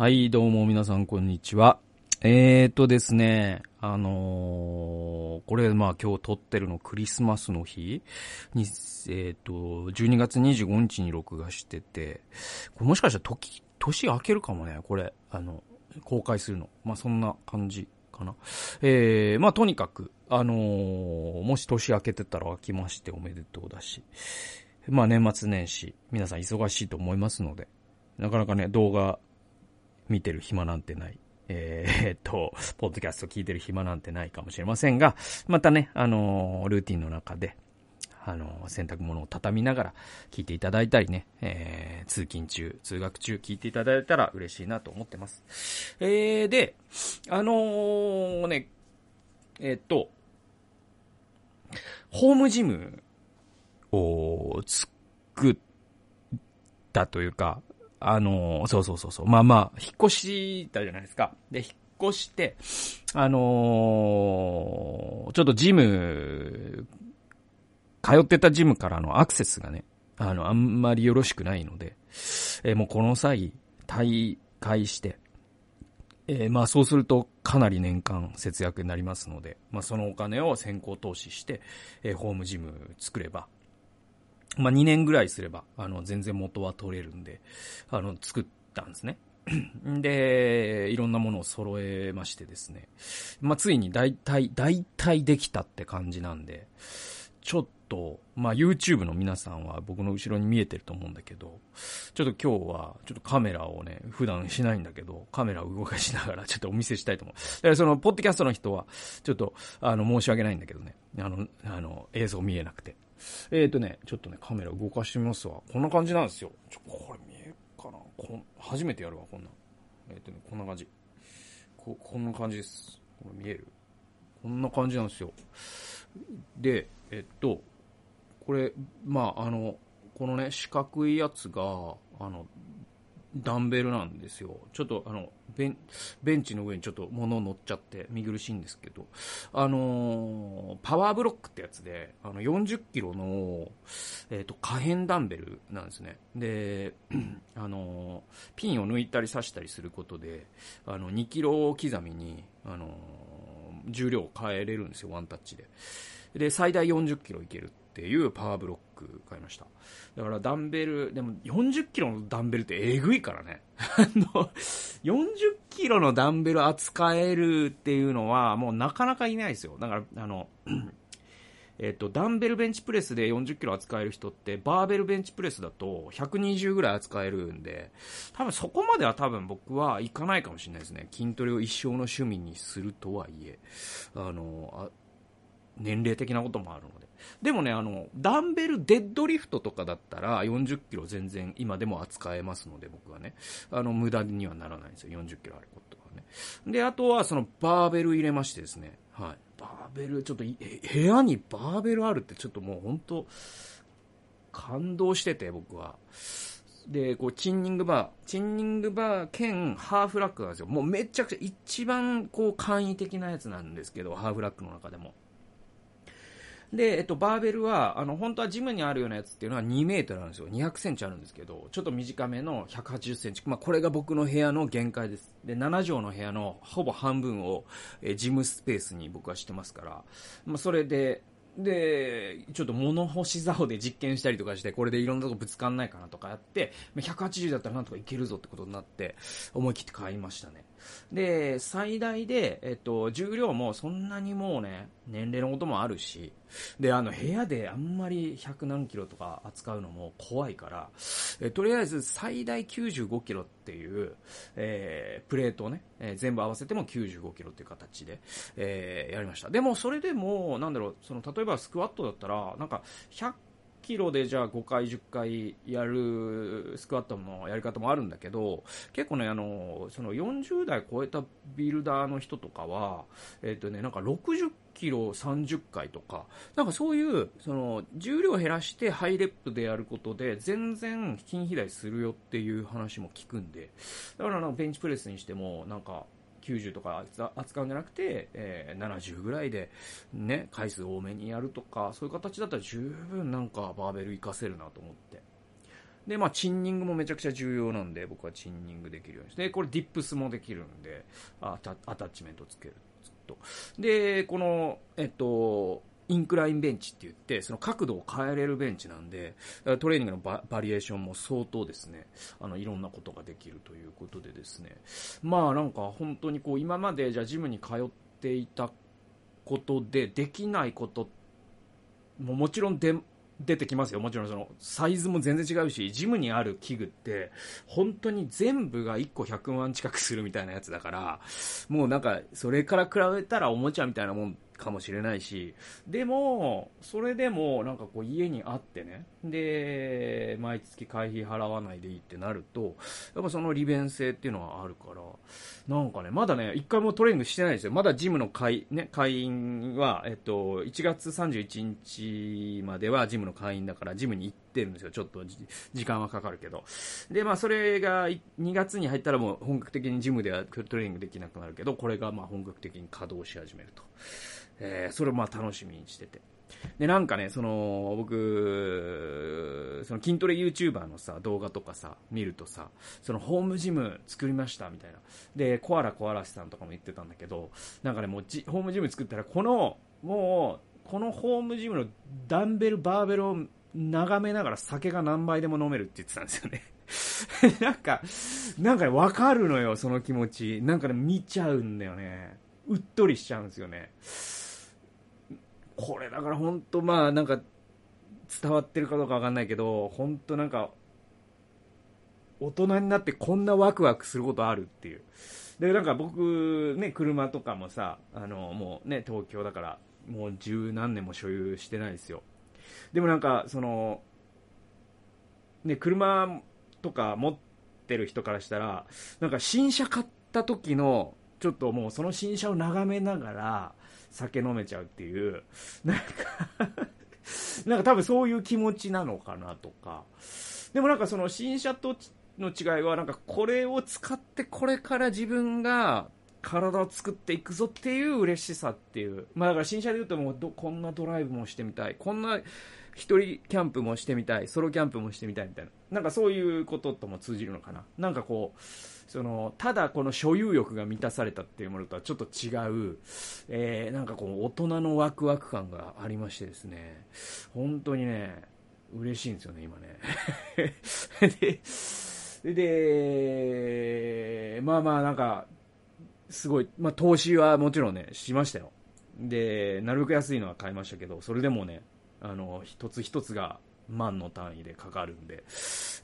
はい、どうも皆さんこんにちは。えーとですね、あのーこれまあ今日撮ってるのクリスマスの日に、えーと、12月25日に録画してて、これもしかしたら時、年明けるかもね、これ、あの、公開するの。まあそんな感じかな。えー、まあとにかく、あのーもし年明けてたら明けましておめでとうだし、まあ年末年始、皆さん忙しいと思いますので、なかなかね、動画見てる暇なんてない。えーっと、ポッドキャスト聞いてる暇なんてないかもしれませんが、またね、あのールーティンの中で、あのー洗濯物を畳みながら聞いていただいたりね、えー通勤中、通学中聞いていただいたら嬉しいなと思ってます。えー、で、あのーね、えっと、ホームジムを作ったというか、あのそうそうそうそう。まあまあ、引っ越したじゃないですか。で、引っ越して、あのーちょっとジム、通ってたジムからのアクセスがね、あの、あんまりよろしくないので、えーもうこの際、退会して、えーまあそうするとかなり年間節約になりますので、まあそのお金を先行投資して、えーホームジム作れば、まあ2年ぐらいすれば、あの全然元は取れるんで、あの作ったんですね。で、いろんなものを揃えましてですね。まあついに大体、大体できたって感じなんで、ちょっと、まあ YouTube の皆さんは僕の後ろに見えてると思うんだけど、ちょっと今日は、ちょっとカメラをね、普段しないんだけど、カメラを動かしながらちょっとお見せしたいと思う。だからその、ポッドキャストの人は、ちょっと、あの、申し訳ないんだけどね、あの、あの、映像見えなくて。えーとね、ちょっとね、カメラ動かしてみますわ。こんな感じなんですよ。ちょ、これ見えるかなこん初めてやるわ、こんな。えーとね、こんな感じ。こ、こんな感じです。これ見えるこんな感じなんですよ。で、えっと、これ、まあ、あの、このね、四角いやつが、あの、ダンベルなんですよ。ちょっと、あの、ベン、ベンチの上にちょっと物乗っちゃって見苦しいんですけど、あのーパワーブロックってやつで、あの、40キロの、えっ、と、可変ダンベルなんですね。で、あのーピンを抜いたり刺したりすることで、あの、2キロ刻みに、あの重量を変えれるんですよ、ワンタッチで。で、最大40キロいけるっていうパワーブロック買いました。だからダンベル、でも40キロのダンベルってえぐいからね。あの、40キロのダンベル扱えるっていうのはもうなかなかいないですよ。だから、あの、えっと、ダンベルベンチプレスで40キロ扱える人って、バーベルベンチプレスだと120ぐらい扱えるんで、多分そこまでは多分僕はいかないかもしれないですね。筋トレを一生の趣味にするとはいえ、あの、あ年齢的なこともあるので。でもね、あの、ダンベルデッドリフトとかだったら40キロ全然今でも扱えますので、僕はね。あの、無駄にはならないんですよ。40キロあることはね。で、あとはそのバーベル入れましてですね。はい。バーベル、ちょっと部屋にバーベルあるってちょっともう本当感動してて、僕は。で、こう、チンニングバー、チンニングバー兼ハーフラックなんですよ。もうめちゃくちゃ一番こう簡易的なやつなんですけど、ハーフラックの中でも。で、えっと、バーベルは、あの、本当はジムにあるようなやつっていうのは2メートルなんですよ。200センチあるんですけど、ちょっと短めの180センチ。まあ、これが僕の部屋の限界です。で、7畳の部屋のほぼ半分を、えジムスペースに僕はしてますから、まあ、それで、で、ちょっと物干し竿で実験したりとかして、これでいろんなとこぶつかんないかなとかやって、まあ180だったらなんとかいけるぞってことになって、思い切って買いましたね。で、最大で、えっと、重量もそんなにもうね、年齢のこともあるし、で、あの、部屋であんまり100何キロとか扱うのも怖いから、えとりあえず最大95キロっていう、えープレートをね、えー全部合わせても95キロっていう形で、えーやりました。でも、それでも、なんだろう、その、例えばスクワットだったら、なんか、キロでじゃあ5回、10回やるスクワットのやり方もあるんだけど、結構ね、あの、その40代超えたビルダーの人とかは、えっ、とね、なんか60キロ30回とか、なんかそういう、その、重量減らしてハイレップでやることで、全然筋肥大するよっていう話も聞くんで、だからなんかベンチプレスにしても、なんか、90とか扱うんじゃなくて、えー70ぐらいで、ね、回数多めにやるとか、そういう形だったら十分なんかバーベル活かせるなと思って。で、まあ、チンニングもめちゃくちゃ重要なんで、僕はチンニングできるようにして、これディップスもできるんで、アタッチメントつけると。で、この、えっと、インクラインベンチって言って、その角度を変えれるベンチなんで、トレーニングのバリエーションも相当ですね、あの、いろんなことができるということでですね、まあなんか本当にこう、今までじゃあジムに通っていたことでできないことももちろんで出てきますよ。もちろんその、サイズも全然違うし、ジムにある器具って、本当に全部が1個100万近くするみたいなやつだから、もうなんか、それから比べたらおもちゃみたいなもんかもしれないし、でも、それでも、なんかこう家にあってね、で、毎月会費払わないでいいってなると、やっぱその利便性っていうのはあるから、なんかね、まだね、一回もトレーニングしてないですよ。まだジムの会、ね、会員は、えっと、1月31日まではジムの会員だから、ジムに行ってってるんですよ。ちょっと時間はかかるけど。で、まあ、それが2月に入ったらもう本格的にジムではトレーニングできなくなるけど、これがまあ本格的に稼働し始めると。えー、それをまあ楽しみにしてて。で、なんかね、その、僕、その筋トレ YouTuber のさ、動画とかさ、見るとさ、そのホームジム作りましたみたいな。で、コアラコアラシさんとかも言ってたんだけど、なんかね、もうホームジム作ったら、この、もう、このホームジムのダンベル、バーベルを眺めながら酒が何杯でも飲めるって言ってたんですよね。なんか、なんか、わかるのよ、その気持ち。なんかね、見ちゃうんだよね。うっとりしちゃうんですよね。これだから本当まあなんか伝わってるかどうかわかんないけど、本当なんか、大人になってこんなワクワクすることあるっていう。で、なんか僕、ね、車とかもさ、あの、もうね、東京だから、もう十何年も所有してないですよ。でもなんか、その、ね、車とか持ってる人からしたら、なんか新車買った時の、ちょっともうその新車を眺めながら、酒飲めちゃうっていう、なんか なんか多分そういう気持ちなのかなとか。でもなんかその新車との違いは、なんかこれを使ってこれから自分が体を作っていくぞっていう嬉しさっていう。まあだから新車で言うともうこんなドライブもしてみたい。こんな一人キャンプもしてみたい。ソロキャンプもしてみたいみたいな。なんかそういうこととも通じるのかな。なんかこう、その、ただこの所有欲が満たされたっていうものとはちょっと違う、えー、なんかこう、大人のワクワク感がありましてですね、本当にね、嬉しいんですよね、今ね。で、で、まあまあなんか、すごい、まあ投資はもちろんね、しましたよ。で、なるべく安いのは買いましたけど、それでもね、あの、一つ一つが万の単位でかかるんで、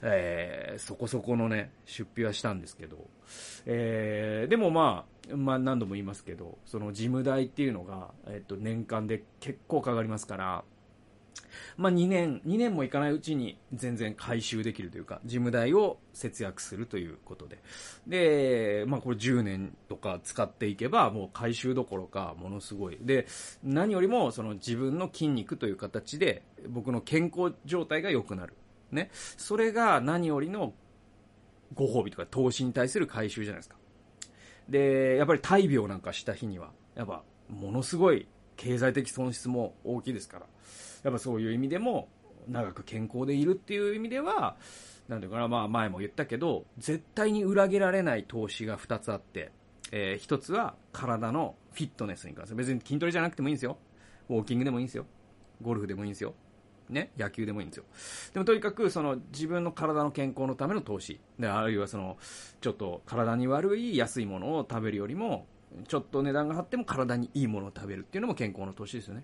えー、そこそこのね、出費はしたんですけど、えー、でもまあ、まあ何度も言いますけど、その事務代っていうのが、えっと、年間で結構かかりますから、まあ、2年、2年もいかないうちに全然回収できるというか、事務代を節約するということで。で、まあ、これ10年とか使っていけば、もう回収どころか、ものすごい。で、何よりも、その自分の筋肉という形で、僕の健康状態が良くなる。ね。それが何よりのご褒美とか投資に対する回収じゃないですか。で、やっぱり大病なんかした日には、やっぱ、ものすごい経済的損失も大きいですから。やっぱそういう意味でも、長く健康でいるっていう意味では、なんていうかな、まあ前も言ったけど、絶対に裏切られない投資が2つあって、えー、1つは体のフィットネスに関する。別に筋トレじゃなくてもいいんですよ。ウォーキングでもいいんですよ。ゴルフでもいいんですよ。ね、野球でもいいんですよ。でもとにかく、その自分の体の健康のための投資。で、あるいはその、ちょっと体に悪い安いものを食べるよりも、ちょっと値段が張っても体にいいものを食べるっていうのも健康の投資ですよね。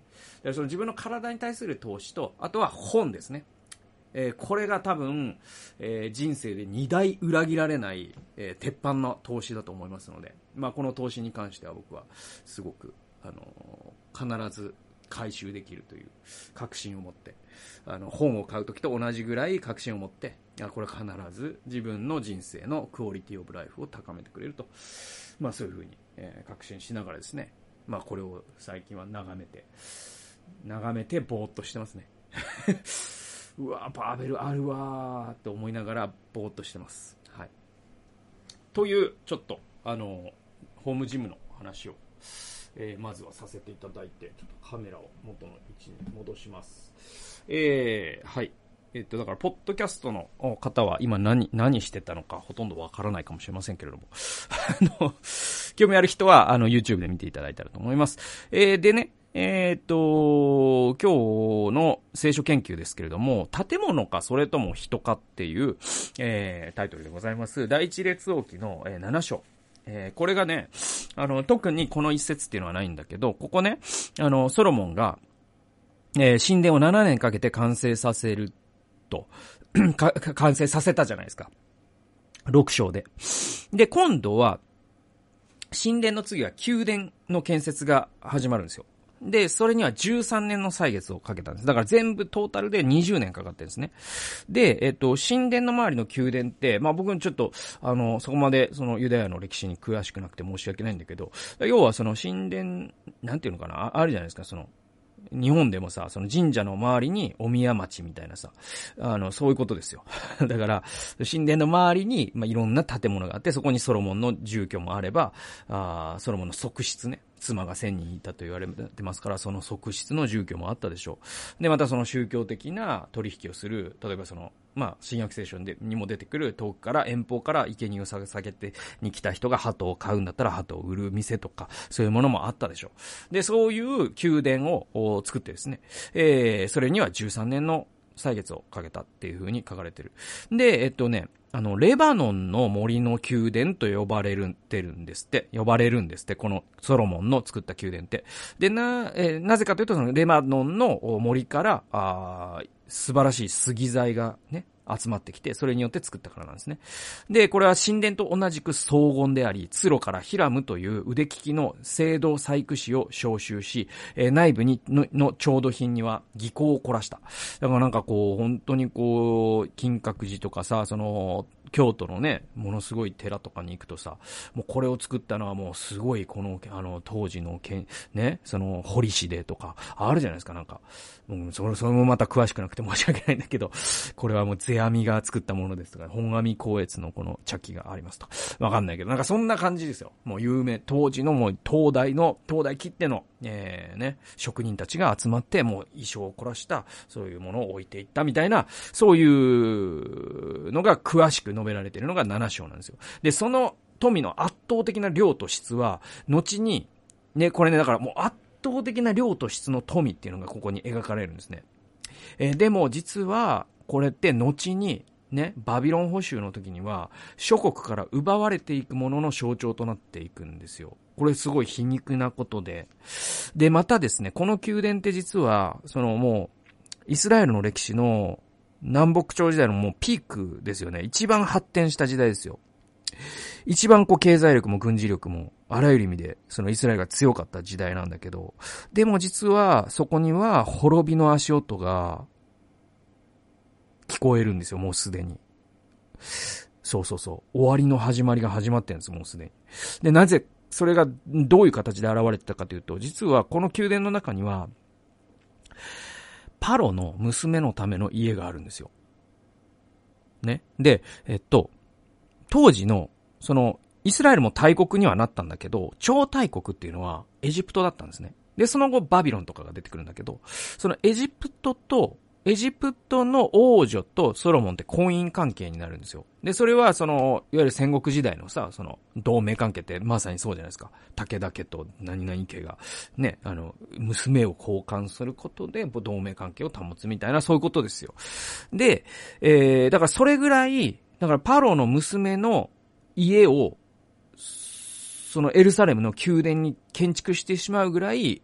その自分の体に対する投資と、あとは本ですね。えー、これが多分、えー、人生で2大裏切られない、えー、鉄板の投資だと思いますので、まあ、この投資に関しては僕はすごく、あの必ず回収できるという確信を持って、あの、本を買うときと同じぐらい確信を持って、これ必ず自分の人生のクオリティオブライフを高めてくれると、まあそういうふうにえー、確信しながらですね、まあこれを最近は眺めて、眺めてぼーっとしてますね。うわバーベルあるわーって思いながらぼーっとしてます。はい。という、ちょっと、あの、ホームジムの話を、えー、まずはさせていただいて、ちょっとカメラを元の位置に戻します。えー、はい。えっと、だから、ポッドキャストの方は今何、何してたのかほとんどわからないかもしれませんけれども。あの、興味ある人は、あの、YouTube で見ていただいたらと思います。えー、でね、えっ、と、今日の聖書研究ですけれども、建物かそれとも人かっていう、えー、タイトルでございます。第一列王記の、えー、7章。えー、これがね、あの、特にこの一節っていうのはないんだけど、ここね、あの、ソロモンが、えー、神殿を7年かけて完成させると、完成させたじゃないですか。6章で。で、今度は、神殿の次は宮殿の建設が始まるんですよ。で、それには13年の歳月をかけたんです。だから全部トータルで20年かかってるんですね。で、えっと、神殿の周りの宮殿って、まあ僕ちょっと、あの、そこまでそのユダヤの歴史に詳しくなくて申し訳ないんだけど、要はその神殿、なんていうのかな、あるじゃないですか、その、日本でもさ、その神社の周りにお宮町みたいなさ、あの、そういうことですよ。だから、神殿の周りに、まあ、いろんな建物があって、そこにソロモンの住居もあれば、あソロモンの側室ね。妻が1000人いたと言われてますから、その側室の住居もあったでしょう。で、またその宗教的な取引をする、例えばその、まあ、新約聖書でにも出てくる遠くから遠方から生贄を下げてに来た人が鳩を買うんだったら鳩を売る店とか、そういうものもあったでしょう。で、そういう宮殿を作ってですね、えー、それには13年の歳月をかけたっていう風に書かれてる。で、えっとね、あの、レバノンの森の宮殿と呼ばれる、てるんですって。呼ばれるんですって。このソロモンの作った宮殿って。で、な、えー、なぜかというと、そのレバノンの森から、あ素晴らしい杉材がね、集まってきて、それによって作ったからなんですね。で、これは神殿と同じく荘厳であり、ツロからヒラムという腕利きの聖堂細工師を召集し、えー、内部にの、の調度品には技巧を凝らした。だからなんかこう、本当にこう、金閣寺とかさ、その、京都のね、ものすごい寺とかに行くとさ、もうこれを作ったのはもうすごいこの、あの、当時のけん、ね、その、堀市でとか、あるじゃないですか、なんか。もうそれ、それもまた詳しくなくて申し訳ないんだけど、これはもう世阿弥が作ったものですとか、本阿弥光悦のこの茶器がありますとか。わかんないけど、なんかそんな感じですよ。もう有名、当時のもう東大の、東大切手の、えー、ね、職人たちが集まって、もう衣装を凝らした、そういうものを置いていったみたいな、そういうのが詳しく述べられているのが7章なんですよ。で、その富の圧倒的な量と質は、後に、ね、これね、だからもう圧倒的な量と質の富っていうのがここに描かれるんですね。えー、でも実は、これって後に、ね、バビロン捕囚の時には、諸国から奪われていくものの象徴となっていくんですよ。これすごい皮肉なことで。で、またですね、この宮殿って実は、そのもう、イスラエルの歴史の南北朝時代のもうピークですよね。一番発展した時代ですよ。一番こう経済力も軍事力もあらゆる意味でそのイスラエルが強かった時代なんだけど、でも実はそこには滅びの足音が聞こえるんですよ、もうすでに。そうそうそう。終わりの始まりが始まってるんです、もうすでに。で、なぜ、それがどういう形で現れてたかというと、実はこの宮殿の中には、パロの娘のための家があるんですよ。ね。で、えっと、当時の、その、イスラエルも大国にはなったんだけど、超大国っていうのはエジプトだったんですね。で、その後バビロンとかが出てくるんだけど、そのエジプトとエジプトの王女とソロモンって婚姻関係になるんですよ。で、それはその、いわゆる戦国時代のさ、その、同盟関係ってまさにそうじゃないですか。武田家と何々家が、ね、あの、娘を交換することで、同盟関係を保つみたいな、そういうことですよ。で、えー、だからそれぐらい、だからパロの娘の家を、そのエルサレムの宮殿に建築してしまうぐらい、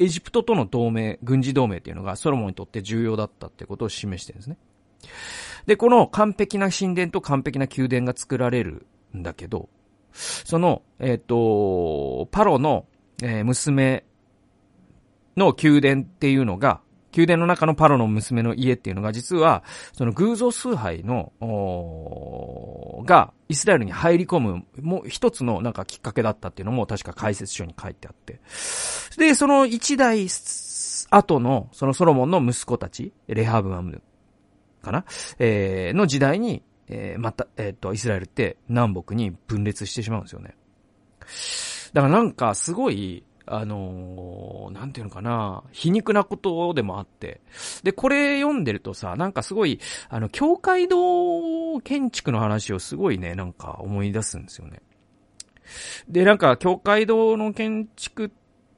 エジプトとの同盟、軍事同盟っていうのがソロモンにとって重要だったってことを示してるんですね。で、この完璧な神殿と完璧な宮殿が作られるんだけど、その、えっ、ー、と、パロの、えー、娘の宮殿っていうのが、宮殿の中のパロの娘の家っていうのが実は、その偶像崇拝の、がイスラエルに入り込む、もう一つのなんかきっかけだったっていうのも確か解説書に書いてあって。で、その一代後の、そのソロモンの息子たち、レハブマムかな？えー、の時代に、えー、また、えっ、ー、と、イスラエルって南北に分裂してしまうんですよね。だからなんかすごい、あのなんていうのかな、皮肉なことでもあって。で、これ読んでるとさ、なんかすごい、あの、教会堂建築の話をすごいね、なんか思い出すんですよね。で、なんか、教会堂の建築っ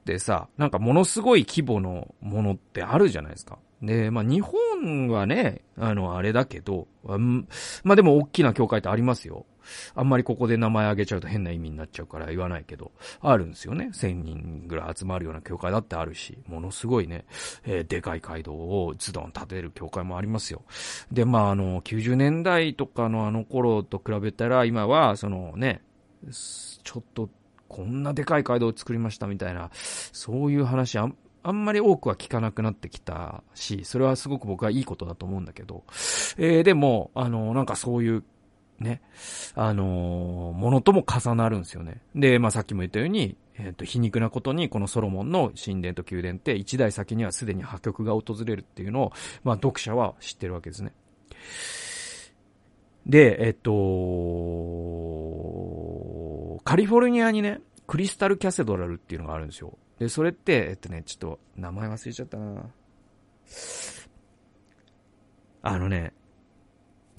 てさ、なんかものすごい規模のものってあるじゃないですか。で、まあ日本はね、あの、あれだけど、んまあでも大きな教会ってありますよ。あんまりここで名前挙げちゃうと変な意味になっちゃうから言わないけど、あるんですよね。1000人ぐらい集まるような教会だってあるし、ものすごいね、えー、でかい街道をズドン立てる教会もありますよ。で、まああの、90年代とかのあの頃と比べたら、今は、そのね、ちょっと、こんなでかい街道を作りましたみたいな、そういう話あんまり多くは聞かなくなってきたし、それはすごく僕はいいことだと思うんだけど、えー、でも、あの、なんかそういう、ね、あの、ものとも重なるんですよね。で、まあ、さっきも言ったように、えっ、ー、と、皮肉なことに、このソロモンの神殿と宮殿って一代先にはすでに破局が訪れるっていうのを、まあ、読者は知ってるわけですね。で、えっ、と、カリフォルニアにね、クリスタルキャセドラルっていうのがあるんですよ。で、それって、えっとね、ちょっと、名前忘れちゃったなあのね、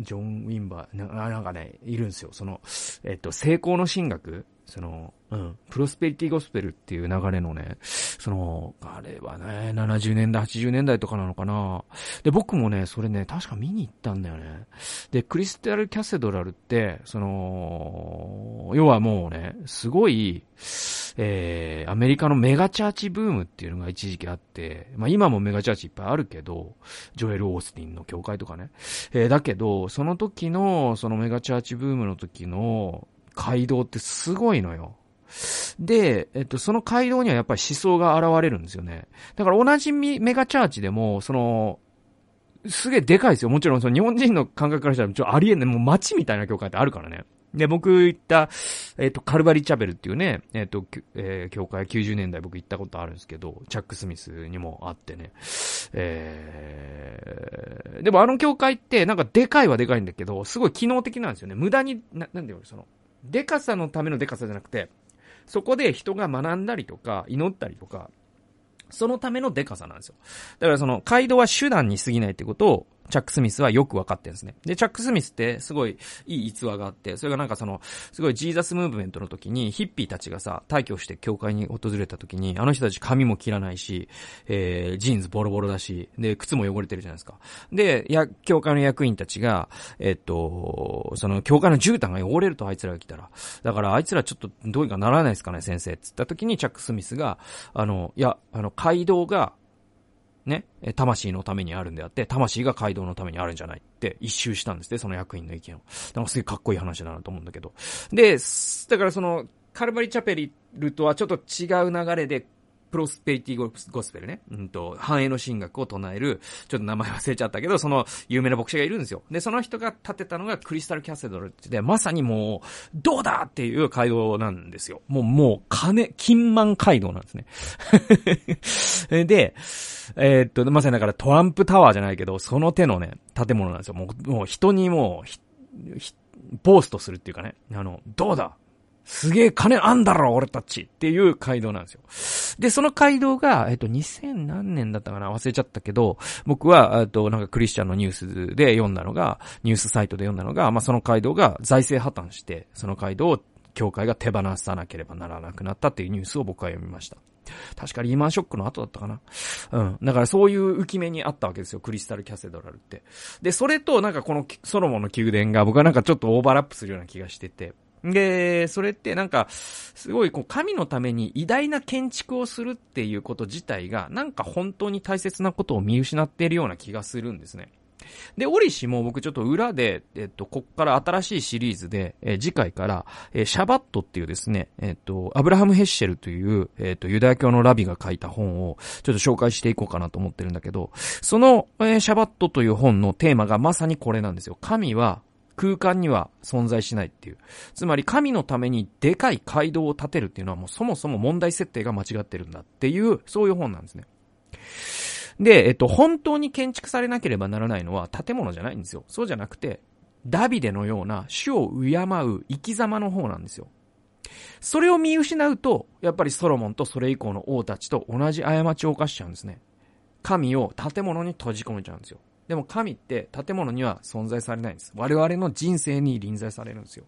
ジョン・ウィンバー、ななんかね、いるんですよ。その、えっと、成功の神学その、うん、プロスペリティゴスペルっていう流れのね、その、あれはね、70年代、80年代とかなのかな。で、僕もね、それね、確か見に行ったんだよね。で、クリスタル・キャセドラルって、その、要はもうね、すごい、えー、アメリカのメガチャーチブームっていうのが一時期あって、まあ今もメガチャーチいっぱいあるけど、ジョエル・オースティンの教会とかね。えー、だけど、その時の、そのメガチャーチブームの時の、街道ってすごいのよ。で、えっと、その街道にはやっぱり思想が現れるんですよね。だから同じメガチャーチでも、その、すげえでかいですよ。もちろん、その日本人の感覚からしたら、ちょ、ありえない、もう街みたいな教会ってあるからね。で、僕行った、えっ、と、カルバリチャペルっていうね、えっ、と、えー、教会90年代僕行ったことあるんですけど、チャック・スミスにもあってね。えー、でもあの教会ってなんかでかいはでかいんだけど、すごい機能的なんですよね。無駄に、な、なんだよ、その、でかさのためのでかさじゃなくて、そこで人が学んだりとか、祈ったりとか、そのためのデカさなんですよ。だからその、街道は手段に過ぎないってことを、チャック・スミスはよくわかってるんですね。で、チャック・スミスってすごいいい逸話があって、それがなんかその、すごいジーザスムーブメントの時にヒッピーたちがさ、退去して教会に訪れた時に、あの人たち髪も切らないし、えー、ジーンズボロボロだし、で、靴も汚れてるじゃないですか。で、や、教会の役員たちが、えっと、その、教会の絨毯が汚れるとあいつらが来たら。だからあいつらちょっとどうにかならないですかね、先生。つった時にチャック・スミスが、あの、いや、あの、街道が、ね、魂のためにあるんであって、魂が街道のためにあるんじゃないって一周したんですね、その役員の意見を。なんかすげえかっこいい話だなと思うんだけど。で、だからその、カルバリチャペリルとはちょっと違う流れで、プロスペリティゴスペルね。うんと、繁栄の神学を唱える、ちょっと名前忘れちゃったけど、その有名な牧師がいるんですよ。で、その人が建てたのがクリスタルキャセドルで、まさにもう、どうだっていう街道なんですよ。もう、もう、金、金満街道なんですね。で、えー、っと、まさにだからトランプタワーじゃないけど、その手のね、建物なんですよ。もう、もう人にもう、ボーストするっていうかね、あの、どうだすげえ金あんだろ、俺たちっていう街道なんですよ。で、その街道が、えっと、2000何年だったかな？忘れちゃったけど、僕は、えっと、なんかクリスチャンのニュースで読んだのが、ニュースサイトで読んだのが、まあ、その街道が財政破綻して、その街道を教会が手放さなければならなくなったっていうニュースを僕は読みました。確かリーマンショックの後だったかな？うん。だからそういう浮き目にあったわけですよ。クリスタルキャセドラルって。で、それとなんかこのソロモンの宮殿が僕はなんかちょっとオーバーラップするような気がしてて。で、それってなんか、すごいこう神のために偉大な建築をするっていうこと自体が、なんか本当に大切なことを見失っているような気がするんですね。で、オリシも僕ちょっと裏で、えっと、こっから新しいシリーズで、えー、次回から、えー、シャバットっていうですね、えっと、アブラハム・ヘッシェルという、えっと、ユダヤ教のラビが書いた本を、ちょっと紹介していこうかなと思ってるんだけど、その、えー、シャバットという本のテーマがまさにこれなんですよ。神は空間には存在しないっていう。つまり神のためにでかい街道を建てるっていうのはもうそもそも問題設定が間違ってるんだっていう、そういう本なんですね。で、えっと、本当に建築されなければならないのは建物じゃないんですよ。そうじゃなくて、ダビデのような主を敬う生き様の方なんですよ。それを見失うと、やっぱりソロモンとそれ以降の王たちと同じ過ちを犯しちゃうんですね。神を建物に閉じ込めちゃうんですよ。でも神って建物には存在されないんです。我々の人生に臨在されるんですよ。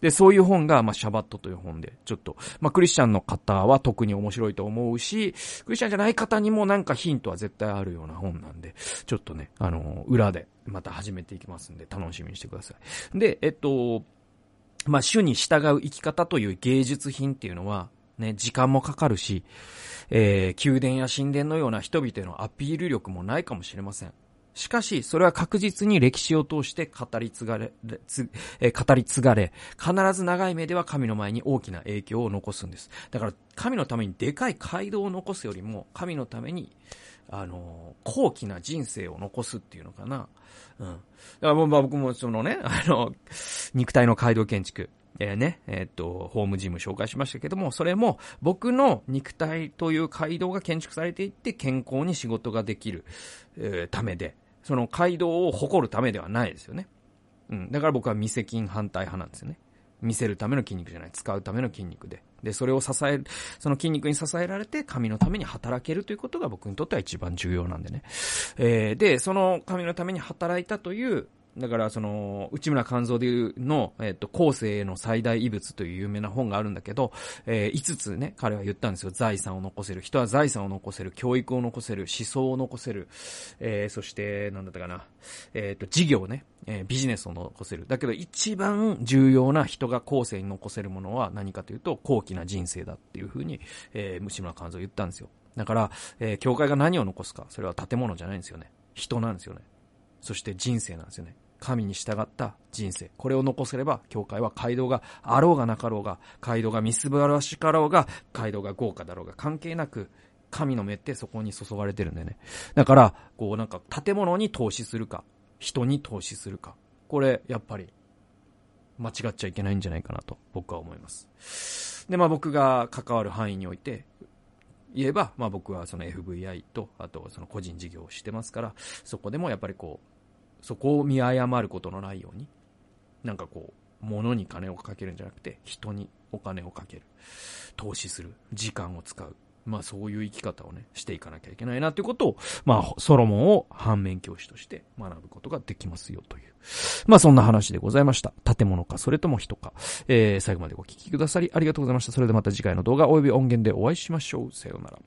で、そういう本が、まあ、シャバットという本で、ちょっと、まあ、クリスチャンの方は特に面白いと思うし、クリスチャンじゃない方にもなんかヒントは絶対あるような本なんで、ちょっとね、あの、裏でまた始めていきますんで、楽しみにしてください。で、えっと、まあ、主に従う生き方という芸術品っていうのは、ね、時間もかかるし、えー、宮殿や神殿のような人々へのアピール力もないかもしれません。しかし、それは確実に歴史を通して語り継がれ、え語り継がれ、必ず長い目では神の前に大きな影響を残すんです。だから、神のためにでかい街道を残すよりも、神のために、あの、高貴な人生を残すっていうのかな。うん。だから、まあ僕もそのね、あの、肉体の街道建築、えー、ね、えー、っと、ホームジム紹介しましたけども、それも僕の肉体という街道が建築されていって健康に仕事ができる、えー、ためで、その街道を誇るためではないですよね。うん。だから僕は未接近反対派なんですよね。見せるための筋肉じゃない、使うための筋肉で。で、それを支える、その筋肉に支えられて神のために働けるということが僕にとっては一番重要なんでね。えー、で、その神のために働いたというだから、その、内村勘三でいうの、えっ、と、後世への最大遺物という有名な本があるんだけど、えー、5つね、彼は言ったんですよ。財産を残せる。人は財産を残せる。教育を残せる。思想を残せる。えー、そして、なんだったかな。えっ、と、事業ね。えー、ビジネスを残せる。だけど、一番重要な人が後世に残せるものは何かというと、高貴な人生だっていうふうに、えー、内村勘三言ったんですよ。だから、えー、教会が何を残すか。それは建物じゃないんですよね。人なんですよね。そして人生なんですよね。神に従った人生。これを残せれば、教会は街道があろうがなかろうが、街道がみすばらしかろうが、街道が豪華だろうが、関係なく、神の目ってそこに注がれてるんでね。だから、こうなんか建物に投資するか、人に投資するか。これ、やっぱり、間違っちゃいけないんじゃないかなと、僕は思います。で、まあ僕が関わる範囲において、言えば、まあ僕はその FVI と、あとその個人事業をしてますから、そこでもやっぱりこう、そこを見誤ることのないように、なんかこう、物に金をかけるんじゃなくて、人にお金をかける。投資する。時間を使う。まあそういう生き方をね、していかなきゃいけないなということを、まあソロモンを反面教師として学ぶことができますよという。まあそんな話でございました。建物か、それとも人か。えー、最後までお聞きくださりありがとうございました。それではまた次回の動画及び音源でお会いしましょう。さようなら。